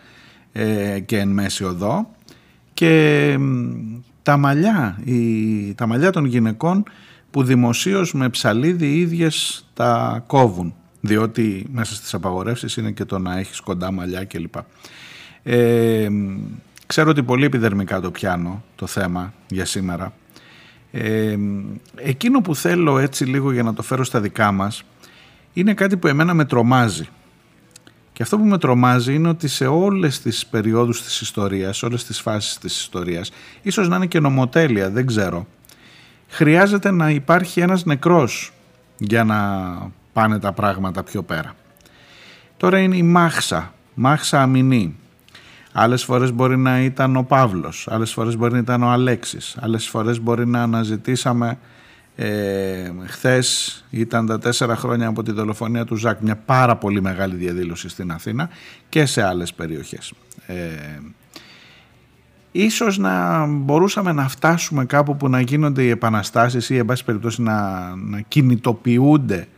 ε, και εν μέση οδό και τα μαλλιά, η, τα μαλλιά των γυναικών που δημοσίως με ψαλίδι οι ίδιες τα κόβουν διότι μέσα στις απαγορεύσεις είναι και το να έχεις κοντά μαλλιά κλπ. Ε, ξέρω ότι πολύ επιδερμικά το πιάνω το θέμα για σήμερα εκείνο που θέλω έτσι λίγο για να το φέρω στα δικά μας είναι κάτι που εμένα με τρομάζει. Και αυτό που με τρομάζει είναι ότι σε όλες τις περιόδους της ιστορίας, σε όλες τις φάσεις της ιστορίας, ίσως να είναι και νομοτέλεια, δεν ξέρω, χρειάζεται να υπάρχει ένας νεκρός για να πάνε τα πράγματα πιο πέρα. Τώρα είναι η μάχσα, μάχσα αμυνή. Άλλες φορές μπορεί να ήταν ο Παύλος, άλλες φορές μπορεί να ήταν ο Αλέξης, άλλες φορές μπορεί να αναζητήσαμε ε, χθες ήταν τα τέσσερα χρόνια από τη δολοφονία του Ζακ μια πάρα πολύ μεγάλη διαδήλωση στην Αθήνα και σε άλλες περιοχές. Ε, ίσως να μπορούσαμε να φτάσουμε κάπου που να γίνονται οι επαναστάσεις ή εν πάση περιπτώσει να, να κινητοποιούνται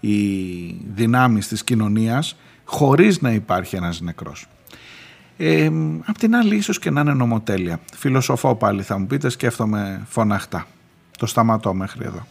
οι δυνάμεις της κοινωνίας χωρίς να υπάρχει ένας νεκρός. Ε, απ' την άλλη ίσως και να είναι νομοτέλεια. Φιλοσοφώ πάλι θα μου πείτε, σκέφτομαι φωναχτά. Το σταματώ μέχρι εδώ.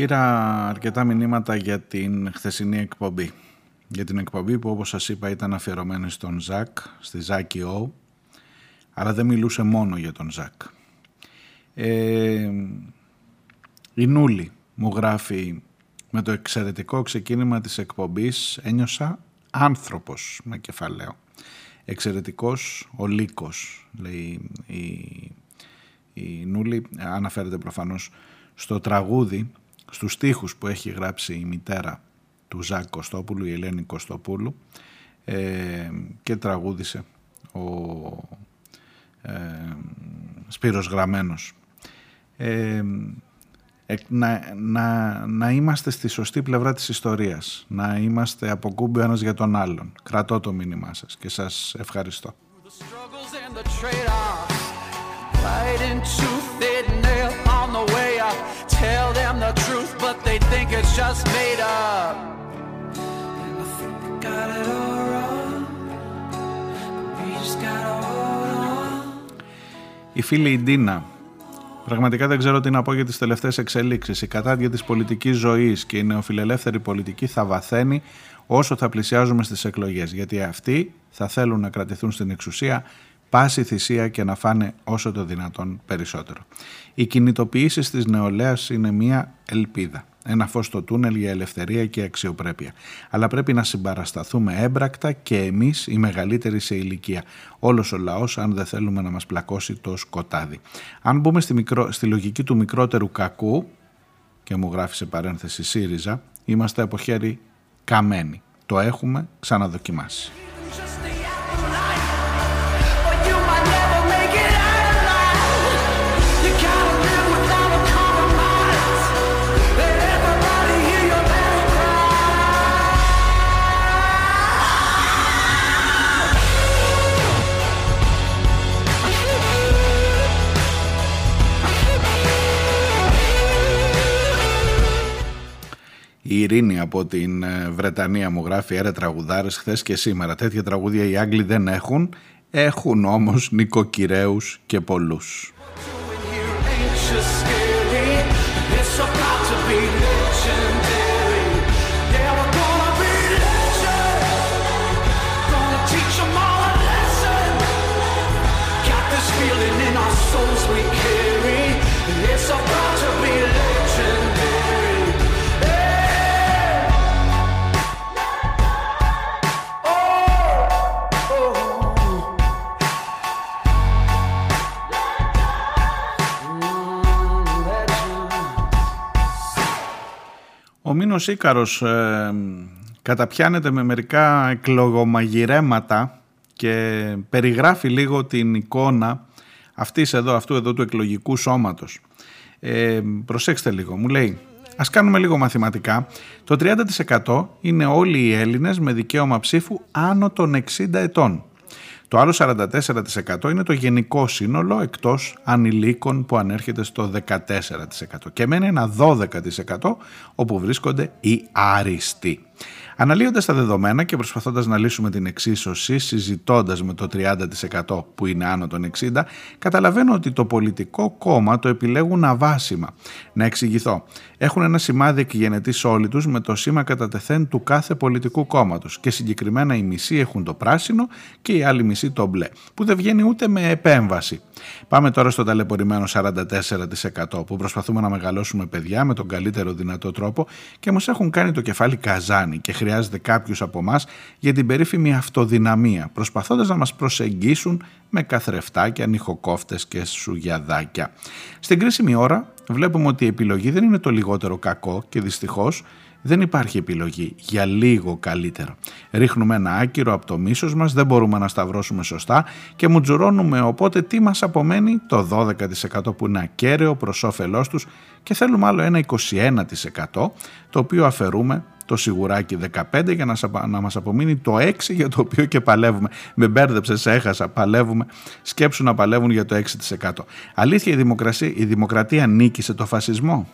Πήρα αρκετά μηνύματα για την χθεσινή εκπομπή. Για την εκπομπή που όπως σας είπα ήταν αφιερωμένη στον Ζακ, στη Ζάκη Ο, αλλά δεν μιλούσε μόνο για τον Ζακ. Ε, η Νούλη μου γράφει με το εξαιρετικό ξεκίνημα της εκπομπής ένιωσα άνθρωπος με κεφαλαίο. Εξαιρετικός ο Λύκος, λέει η, η Νούλη, αναφέρεται προφανώς στο τραγούδι, στους στίχους που έχει γράψει η μητέρα του Ζάκ Κωστόπουλου, η Ελένη Κωστοπούλου ε, και τραγούδισε ο ε, Σπύρος Γραμμένος. Ε, να, να, να είμαστε στη σωστή πλευρά της ιστορίας, να είμαστε από κούμπι ένας για τον άλλον. Κρατώ το μήνυμά σας και σας ευχαριστώ. Η φίλη η Ντίνα Πραγματικά δεν ξέρω τι να πω για τις τελευταίες εξελίξεις. Η κατάδια της πολιτικής ζωής και η νεοφιλελεύθερη πολιτική θα βαθαίνει όσο θα πλησιάζουμε στις εκλογές. Γιατί αυτοί θα θέλουν να κρατηθούν στην εξουσία πάση θυσία και να φάνε όσο το δυνατόν περισσότερο. Οι κινητοποιήσεις της νεολαίας είναι μια ελπίδα ένα φως στο τούνελ για ελευθερία και αξιοπρέπεια. Αλλά πρέπει να συμπαρασταθούμε έμπρακτα και εμείς οι μεγαλύτεροι σε ηλικία. Όλος ο λαός αν δεν θέλουμε να μας πλακώσει το σκοτάδι. Αν μπούμε στη, μικρό, στη λογική του μικρότερου κακού, και μου γράφει σε παρένθεση ΣΥΡΙΖΑ, είμαστε από χέρι καμένοι. Το έχουμε ξαναδοκιμάσει. Η Ειρήνη από την ε, Βρετανία μου γράφει «Έρε τραγουδάρες χθες και σήμερα. Τέτοια τραγούδια οι Άγγλοι δεν έχουν, έχουν όμως νοικοκυρέους και πολλούς». Ο Μίνος Ίκαρος ε, καταπιάνεται με μερικά εκλογομαγειρέματα και περιγράφει λίγο την εικόνα αυτής εδώ, αυτού εδώ του εκλογικού σώματος. Ε, προσέξτε λίγο, μου λέει, ας κάνουμε λίγο μαθηματικά. Το 30% είναι όλοι οι Έλληνες με δικαίωμα ψήφου άνω των 60 ετών. Το άλλο 44% είναι το γενικό σύνολο εκτός ανηλίκων που ανέρχεται στο 14% και μένει ένα 12% όπου βρίσκονται οι άριστοι. Αναλύοντας τα δεδομένα και προσπαθώντας να λύσουμε την εξίσωση συζητώντας με το 30% που είναι άνω των 60, καταλαβαίνω ότι το πολιτικό κόμμα το επιλέγουν αβάσιμα. Να εξηγηθώ. Έχουν ένα σημάδι εκγενετής όλοι τους με το σήμα κατά τεθέν του κάθε πολιτικού κόμματος και συγκεκριμένα οι μισοί έχουν το πράσινο και οι άλλοι μισοί το μπλε, που δεν βγαίνει ούτε με επέμβαση. Πάμε τώρα στο ταλαιπωρημένο 44% που προσπαθούμε να μεγαλώσουμε παιδιά με τον καλύτερο δυνατό τρόπο και μας έχουν κάνει το κεφάλι καζάνι και χρειάζεται κάποιος από εμά για την περίφημη αυτοδυναμία, προσπαθώντας να μας προσεγγίσουν με καθρεφτάκια, νυχοκόφτες και σουγιαδάκια. Στην κρίσιμη ώρα βλέπουμε ότι η επιλογή δεν είναι το λιγότερο κακό και δυστυχώς δεν υπάρχει επιλογή για λίγο καλύτερο. Ρίχνουμε ένα άκυρο από το μίσος μας, δεν μπορούμε να σταυρώσουμε σωστά και μουτζουρώνουμε οπότε τι μας απομένει; Το 12% που είναι ακέραιο προς όφελός τους και θέλουμε άλλο ένα 21% το οποίο αφαιρούμε το σιγουράκι 15 για να, να μας απομείνει το 6 για το οποίο και παλεύουμε. Με μπέρδεψε, σε έχασα, παλεύουμε. Σκέψου να παλεύουν για το 6%. Αλήθεια η δημοκρατία, η δημοκρατία νίκησε το φασισμό;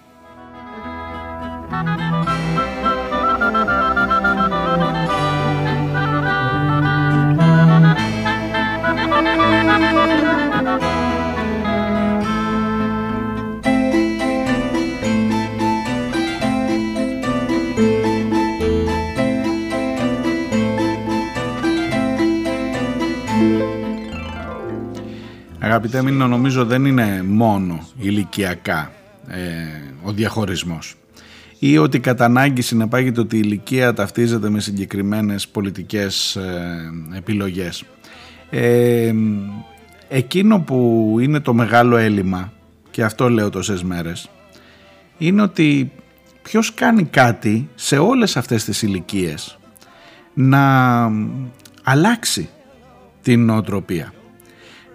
Αγαπητέ μήνυμα νομίζω δεν είναι μόνο ηλικιακά ε, ο διαχωρισμός ή ότι κατά ανάγκη συνεπάγεται ότι η ηλικία ταυτίζεται με συγκεκριμένες πολιτικές ε, επιλογές. Ε, εκείνο που είναι το μεγάλο έλλειμμα και αυτό λέω τόσες μέρες είναι ότι ποιος κάνει κάτι σε όλες αυτές τις ηλικίες να αλλάξει την νοοτροπία.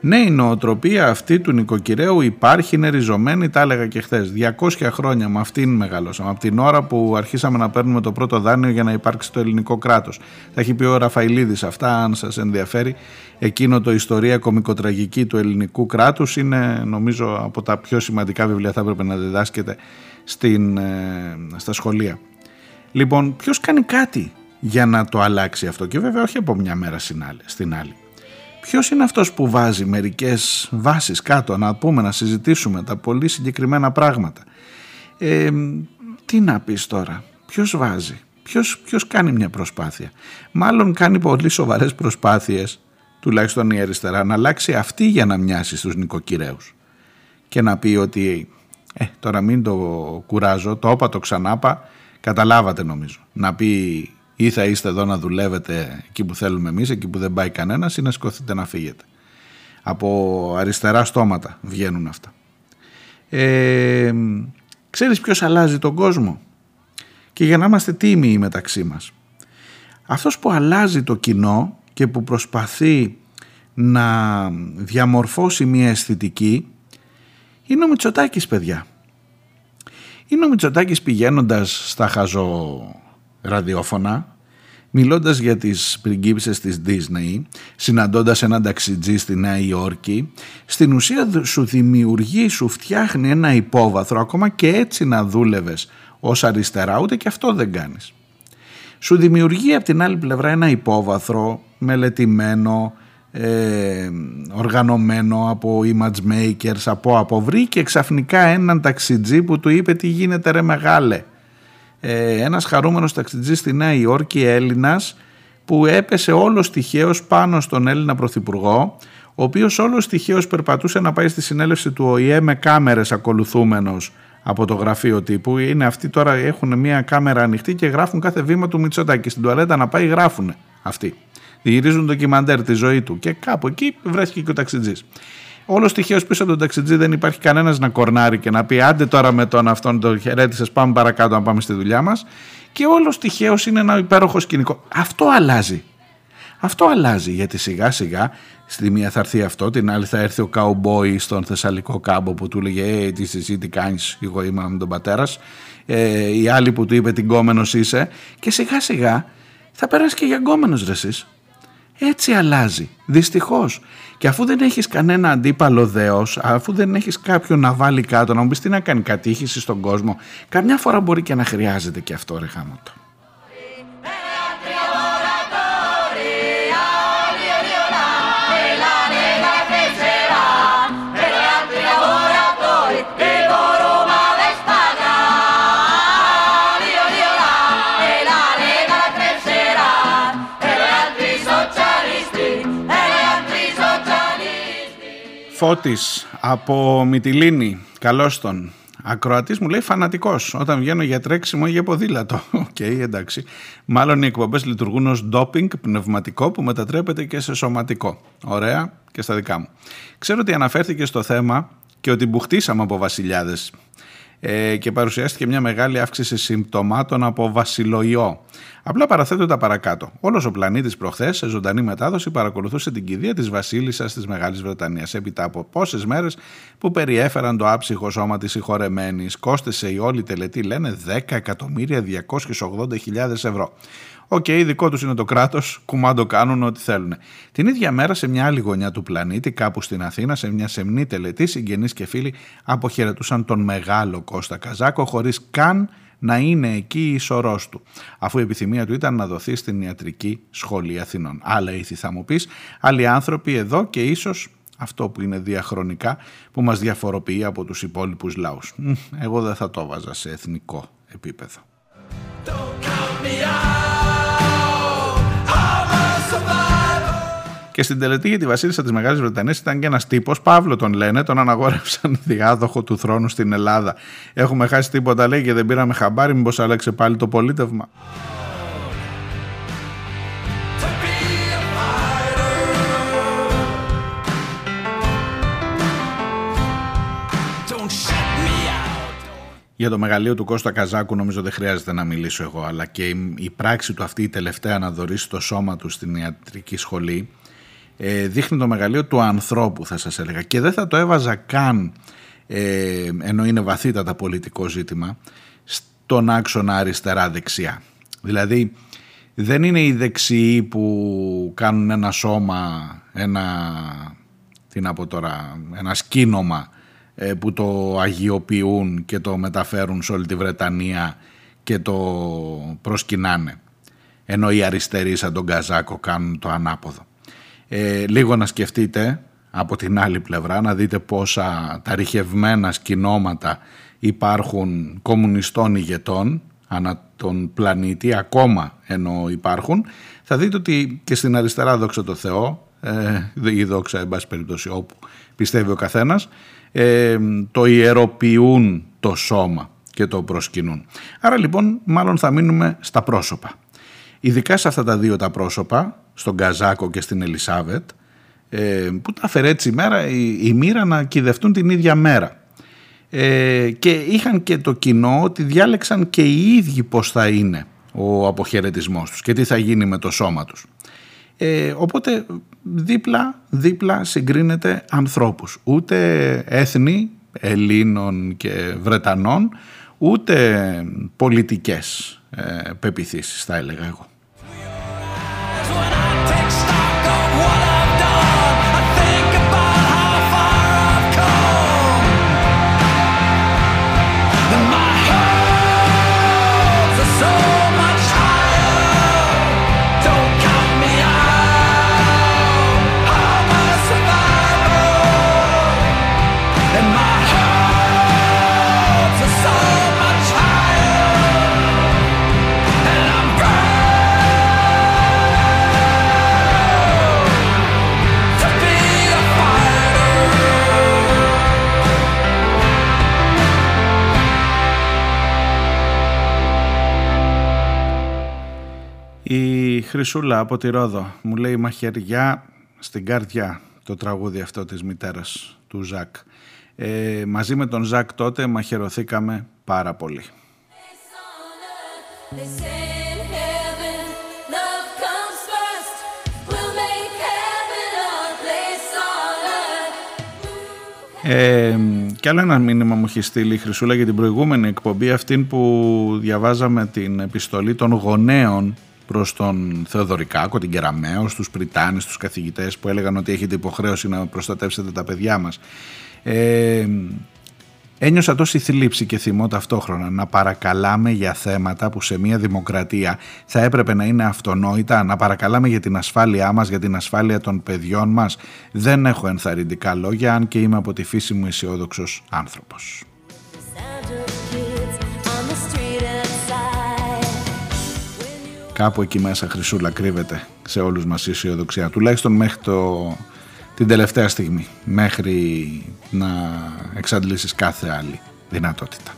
Ναι, η νοοτροπία αυτή του νοικοκυρέου υπάρχει, είναι ριζωμένη, τα έλεγα και χθες. 200 χρόνια με αυτήν μεγαλώσαμε. Από την ώρα που αρχίσαμε να παίρνουμε το πρώτο δάνειο για να υπάρξει το ελληνικό κράτος. Θα έχει πει ο Ραφαηλίδης αυτά, αν σας ενδιαφέρει. Εκείνο το ιστορία κομικοτραγική του ελληνικού κράτους είναι, νομίζω, από τα πιο σημαντικά βιβλία θα έπρεπε να διδάσκεται στην, ε, στα σχολεία. Λοιπόν, ποιος κάνει κάτι για να το αλλάξει αυτό; Και βέβαια όχι από μια μέρα στην άλλη. Ποιος είναι αυτός που βάζει μερικές βάσεις κάτω να πούμε, να συζητήσουμε τα πολύ συγκεκριμένα πράγματα; Ε, τι να πεις τώρα, ποιος βάζει, ποιος, ποιος κάνει μια προσπάθεια; Μάλλον κάνει πολύ σοβαρές προσπάθειες, τουλάχιστον η αριστερά, να αλλάξει αυτή για να μοιάσει στους νοικοκυρέους. Και να πει ότι, ε, τώρα μην το κουράζω, το όπα το ξανάπα, καταλάβατε νομίζω. Να πει ή θα είστε εδώ να δουλεύετε εκεί που θέλουμε εμείς, εκεί που δεν πάει κανένας ή να σκοθείτε να φύγετε. Από αριστερά στόματα βγαίνουν αυτά. Ε, ξέρεις ποιος αλλάζει τον κόσμο; Και για να είμαστε τίμοι μεταξύ μας. Αυτός που αλλάζει το κοινό και που προσπαθεί να διαμορφώσει μια αισθητική είναι ο Μητσοτάκης παιδιά. Είναι ο Μητσοτάκης πηγαίνοντας στα χαζό ραδιόφωνα μιλώντας για τις πριγκίπισσες της Disney, συναντώντας έναν ταξιτζή στη Νέα Υόρκη, στην ουσία σου δημιουργεί, σου φτιάχνει ένα υπόβαθρο, ακόμα και έτσι να δούλευες ως αριστερά, ούτε και αυτό δεν κάνεις. Σου δημιουργεί από την άλλη πλευρά ένα υπόβαθρο μελετημένο, ε, οργανωμένο από image makers, από από βρήκε ξαφνικά έναν ταξιτζή που του είπε τι γίνεται ρε μεγάλε; Ε, ένας χαρούμενος ταξιτζής στη Νέα Υόρκη, Έλληνας, που έπεσε όλος τυχαίως πάνω στον Έλληνα Πρωθυπουργό, ο οποίος όλος τυχαίως περπατούσε να πάει στη συνέλευση του ΟΗΕ με κάμερες ακολουθούμενος από το γραφείο τύπου. Είναι αυτοί τώρα έχουν μια κάμερα ανοιχτή και γράφουν κάθε βήμα του Μητσοτάκη. Στην τουαλέτα να πάει γράφουν αυτοί. Γυρίζουν ντοκιμαντέρ τη ζωή του και κάπου εκεί βρέθηκε και ο ταξιτζής. Όλος τυχαίως πίσω από τον ταξιτζή δεν υπάρχει κανένας να κορνάρει και να πει άντε τώρα με τον αυτόν τον χαιρέτησες, πάμε παρακάτω να πάμε στη δουλειά μας. Και όλος τυχαίως είναι ένα υπέροχο σκηνικό. Αυτό αλλάζει. Αυτό αλλάζει γιατί σιγά σιγά στη μία θα έρθει αυτό, την άλλη θα έρθει ο καουμπόι στον Θεσσαλικό κάμπο που του έλεγε Ε, τι εσύ τι κάνεις, εγώ είμαι με τον πατέρας. Ε, η άλλη που του είπε την κόμενος είσαι. Και σιγά σιγά θα περάσει και για γκόμενος ρε Έτσι αλλάζει. Δυστυχώς. Και αφού δεν έχεις κανένα αντίπαλο δέος, αφού δεν έχεις κάποιον να βάλει κάτω, να μου πεις τι να κάνει κατήχηση στον κόσμο, καμιά φορά μπορεί και να χρειάζεται και αυτό ρε χάμωτο. Φώτης από Μυτιλίνη, καλώς τον. Ακροατής μου λέει φανατικός όταν βγαίνω για τρέξιμο ή για ποδήλατο. Ok, okay, εντάξει. Μάλλον οι εκπομπές λειτουργούν ως ντόπινγκ πνευματικό που μετατρέπεται και σε σωματικό. Ωραία και στα δικά μου. Ξέρω ότι αναφέρθηκε στο θέμα και ότι μπουχτίσαμε από βασιλιάδες ε, και παρουσιάστηκε μια μεγάλη αύξηση συμπτωμάτων από βασιλοϊό. Απλά παραθέτω τα παρακάτω. Όλος ο πλανήτης προχθές, σε ζωντανή μετάδοση, παρακολουθούσε την κηδεία της Βασίλισσας της Μεγάλης Βρετανίας. Έπειτα από πόσες μέρες που περιέφεραν το άψυχο σώμα της συγχωρεμένης, κόστησε η όλη τελετή, λένε 10.280.000 ευρώ. Ok, okay, δικό τους είναι το κράτος, κουμάντο κάνουν ό,τι θέλουν. Την ίδια μέρα, σε μια άλλη γωνιά του πλανήτη, κάπου στην Αθήνα, σε μια σεμνή τελετή, συγγενείς και φίλοι αποχαιρετούσαν τον μεγάλο Κώστα Καζάκο, χωρίς καν να είναι εκεί η σωρός του, αφού η επιθυμία του ήταν να δοθεί στην ιατρική σχολή Αθηνών. Άλλα ήθη θα μου πεις, άλλοι άνθρωποι εδώ και ίσως αυτό που είναι διαχρονικά που μας διαφοροποιεί από τους υπόλοιπους λαούς. Εγώ δεν θα το βάζα σε εθνικό επίπεδο. Και Και στην τελετή για τη Βασίλισσα της Μεγάλης Βρετανίας ήταν και ένας τύπος, Παύλο τον λένε, τον αναγόρευσαν διάδοχο του θρόνου στην Ελλάδα. Έχουμε χάσει τίποτα, λέει, και δεν πήραμε χαμπάρι, μήπως άλλαξε πάλι το πολίτευμα. Για το μεγαλείο του Κώστα Καζάκου νομίζω δεν χρειάζεται να μιλήσω εγώ, αλλά και η πράξη του αυτή η τελευταία να δωρήσει το σώμα του στην ιατρική σχολή ε, δείχνει το μεγαλείο του ανθρώπου θα σας έλεγα και δεν θα το έβαζα καν ε, ενώ είναι βαθύτατα πολιτικό ζήτημα στον άξονα αριστερά-δεξιά. Δηλαδή δεν είναι οι δεξιοί που κάνουν ένα σώμα, ένα, τι να πω τώρα, ένα σκήνομα ε, που το αγιοποιούν και το μεταφέρουν σε όλη τη Βρετανία και το προσκυνάνε. Ενώ οι αριστεροί σαν τον Καζάκο κάνουν το ανάποδο. Ε, λίγο να σκεφτείτε από την άλλη πλευρά να δείτε πόσα τα ρηχευμένα σκηνώματα υπάρχουν κομμουνιστών ηγετών ανά τον πλανήτη ακόμα ενώ υπάρχουν θα δείτε ότι και στην αριστερά δόξα τω Θεώ ε, η δόξα εν πάση περιπτώσει όπου πιστεύει ο καθένας ε, το ιεροποιούν το σώμα και το προσκυνούν. Άρα λοιπόν μάλλον θα μείνουμε στα πρόσωπα. Ειδικά σε αυτά τα δύο τα πρόσωπα, στον Καζάκο και στην Ελισάβετ, ε, που τα έφερε έτσι η μέρα, η, η μοίρα να κυδευτούν την ίδια μέρα. Ε, και είχαν και το κοινό ότι διάλεξαν και οι ίδιοι πώς θα είναι ο αποχαιρετισμός τους και τι θα γίνει με το σώμα τους. Ε, οπότε δίπλα, δίπλα συγκρίνεται ανθρώπους. Ούτε έθνη Ελλήνων και Βρετανών, ούτε πολιτικές ε, πεπιθήσεις θα έλεγα εγώ. when I Χρυσούλα από τη Ρόδο μου λέει μαχαιριά στην καρδιά το τραγούδι αυτό της μητέρας του Ζακ. Ε, μαζί με τον Ζακ τότε μαχαιρωθήκαμε πάρα πολύ. Ε, και άλλο ένα μήνυμα μου έχει στείλει η Χρυσούλα για την προηγούμενη εκπομπή αυτήν που διαβάζαμε την επιστολή των γονέων προς τον Θεοδωρικάκο, την Κεραμαίο, στους Πριτάνες, στους καθηγητές που έλεγαν ότι έχετε υποχρέωση να προστατεύσετε τα παιδιά μας. Ε, ένιωσα τόση θλίψη και θυμό ταυτόχρονα να παρακαλάμε για θέματα που σε μια δημοκρατία θα έπρεπε να είναι αυτονόητα, να παρακαλάμε για την ασφάλειά μας, για την ασφάλεια των παιδιών μας. Δεν έχω ενθαρρυντικά λόγια, αν και είμαι από τη φύση μου αισιόδοξος άνθρωπος. Κάπου εκεί μέσα Χρυσούλα κρύβεται σε όλους μας η αισιοδοξία. Τουλάχιστον μέχρι το, την τελευταία στιγμή. Μέχρι να εξαντλήσεις κάθε άλλη δυνατότητα.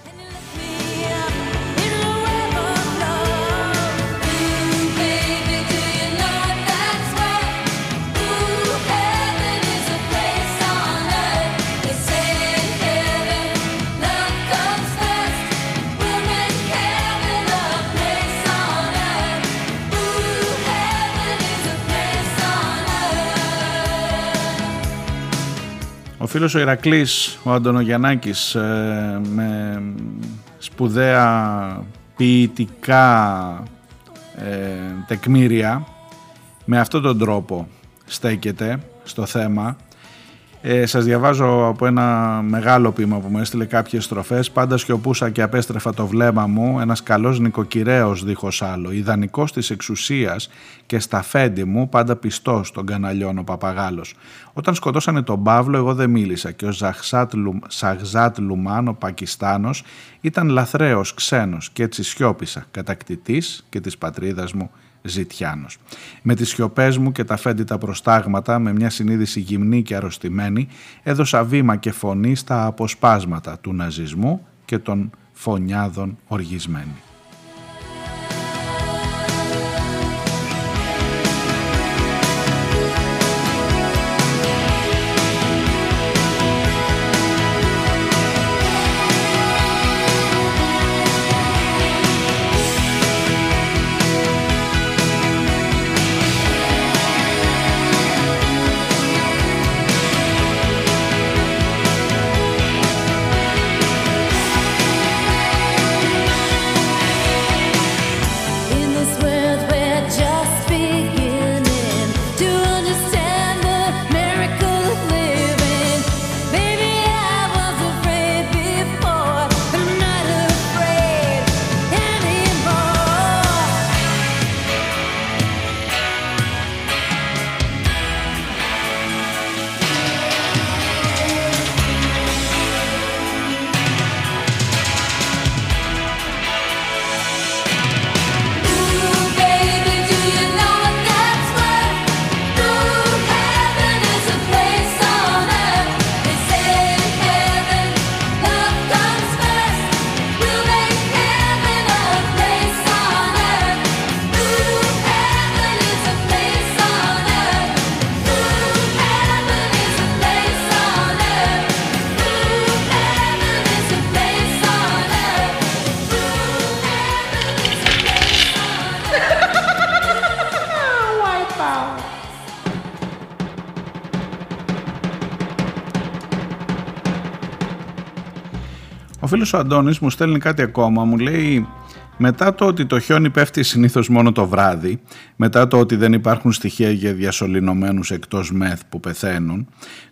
Φίλος ο Ηρακλής, ο Αντωνογιαννάκης, ε, με σπουδαία ποιητικά ε, τεκμήρια, με αυτόν τον τρόπο στέκεται στο θέμα ε, σας διαβάζω από ένα μεγάλο ποίημα που μου έστειλε κάποιες στροφές. Πάντα σιωπούσα και απέστρεφα το βλέμμα μου, ένας καλός νοικοκυρέος δίχως άλλο, ιδανικός της εξουσίας και στα φέντη μου, πάντα πιστός των καναλιών ο παπαγάλος. Όταν σκοτώσανε τον Παύλο εγώ δεν μίλησα και ο Σαχζάτ Λουμάν, ο Πακιστάνος, ήταν λαθρέος, ξένος και έτσι σιώπησα, κατακτητής και της πατρίδας μου Ζητιάνος. Με τις σιωπές μου και τα φέντητα προστάγματα, με μια συνείδηση γυμνή και αρρωστημένη, έδωσα βήμα και φωνή στα αποσπάσματα του ναζισμού και των φωνιάδων οργισμένη. Φίλος ο Αντώνης μου στέλνει κάτι ακόμα, μου λέει μετά το ότι το χιόνι πέφτει συνήθως μόνο το βράδυ, μετά το ότι δεν υπάρχουν στοιχεία για διασωληνωμένους εκτός μεθ που πεθαίνουν,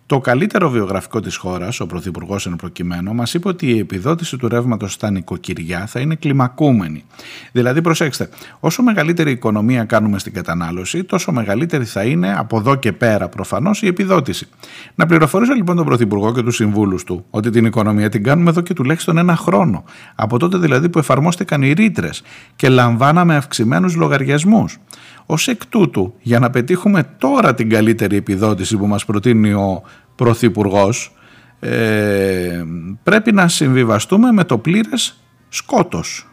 το καλύτερο βιογραφικό της χώρας, ο Πρωθυπουργός εν προκειμένου, μας είπε ότι η επιδότηση του ρεύματος στα νοικοκυριά θα είναι κλιμακούμενη. Δηλαδή, προσέξτε, όσο μεγαλύτερη οικονομία κάνουμε στην κατανάλωση, τόσο μεγαλύτερη θα είναι από εδώ και πέρα προφανώς η επιδότηση. Να πληροφορήσω λοιπόν τον Πρωθυπουργό και τους συμβούλους του ότι την οικονομία την κάνουμε εδώ και τουλάχιστον ένα χρόνο. Από τότε δηλαδή που εφαρμόστηκαν οι ρήτρες και λαμβάναμε αυξημένους λογαριασμούς. Ω εκ τούτου, για να πετύχουμε τώρα την καλύτερη επιδότηση που μας προτείνει ο Πρωθυπουργός, ε, πρέπει να συμβιβαστούμε με το πλήρες σκότος.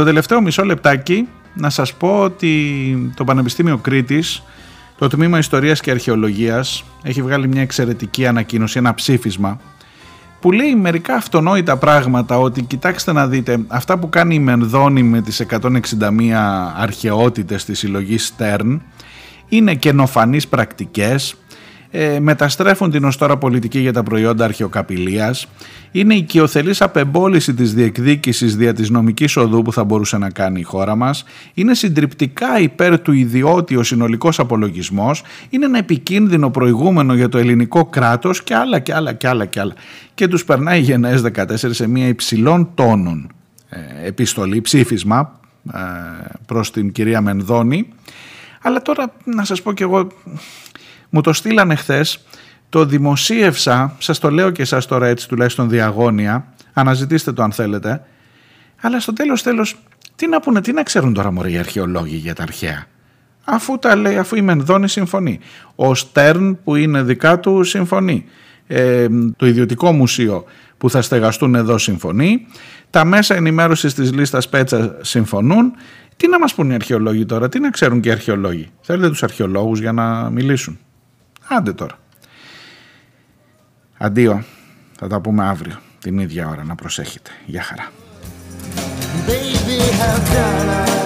Το τελευταίο μισό λεπτάκι να σας πω ότι το Πανεπιστήμιο Κρήτης, το Τμήμα Ιστορίας και Αρχαιολογίας έχει βγάλει μια εξαιρετική ανακοίνωση, ένα ψήφισμα που λέει μερικά αυτονόητα πράγματα ότι κοιτάξτε να δείτε αυτά που κάνει η Μενδώνη με τις 161 αρχαιότητες της συλλογής Στέρν είναι καινοφανείς πρακτικές ε, μεταστρέφουν την ως τώρα πολιτική για τα προϊόντα αρχαιοκαπηλείας, είναι η οικειοθελής απεμπόληση της διεκδίκησης δια της νομικής οδού που θα μπορούσε να κάνει η χώρα μας, είναι συντριπτικά υπέρ του ιδιώτη ο συνολικός απολογισμός, είναι ένα επικίνδυνο προηγούμενο για το ελληνικό κράτος και άλλα και άλλα και άλλα και άλλα. Και τους περνάει η Γενναίες 14 σε μια υψηλών τόνων. Ε, επιστολή, ψήφισμα ε, προς την κυρία Μενδώνη, αλλά τώρα να σας πω και εγώ μου το στείλανε χθες, το δημοσίευσα, σας το λέω και εσάς τώρα έτσι τουλάχιστον διαγώνια, αναζητήστε το αν θέλετε, αλλά στο τέλος τέλος τι να πούνε, τι να ξέρουν τώρα μωρέ οι αρχαιολόγοι για τα αρχαία; Αφού τα λέει, αφού η Μενδώνη συμφωνεί. Ο Στέρν που είναι δικά του συμφωνεί. Ε, το ιδιωτικό μουσείο που θα στεγαστούν εδώ συμφωνεί. Τα μέσα ενημέρωσης της λίστας Πέτσα συμφωνούν. Τι να μας πούν οι αρχαιολόγοι τώρα, τι να ξέρουν και οι αρχαιολόγοι; Θέλετε τους αρχαιολόγους για να μιλήσουν; Άντε τώρα. Αντίο. Θα τα πούμε αύριο την ίδια ώρα. Να προσέχετε. Γεια χαρά. Baby,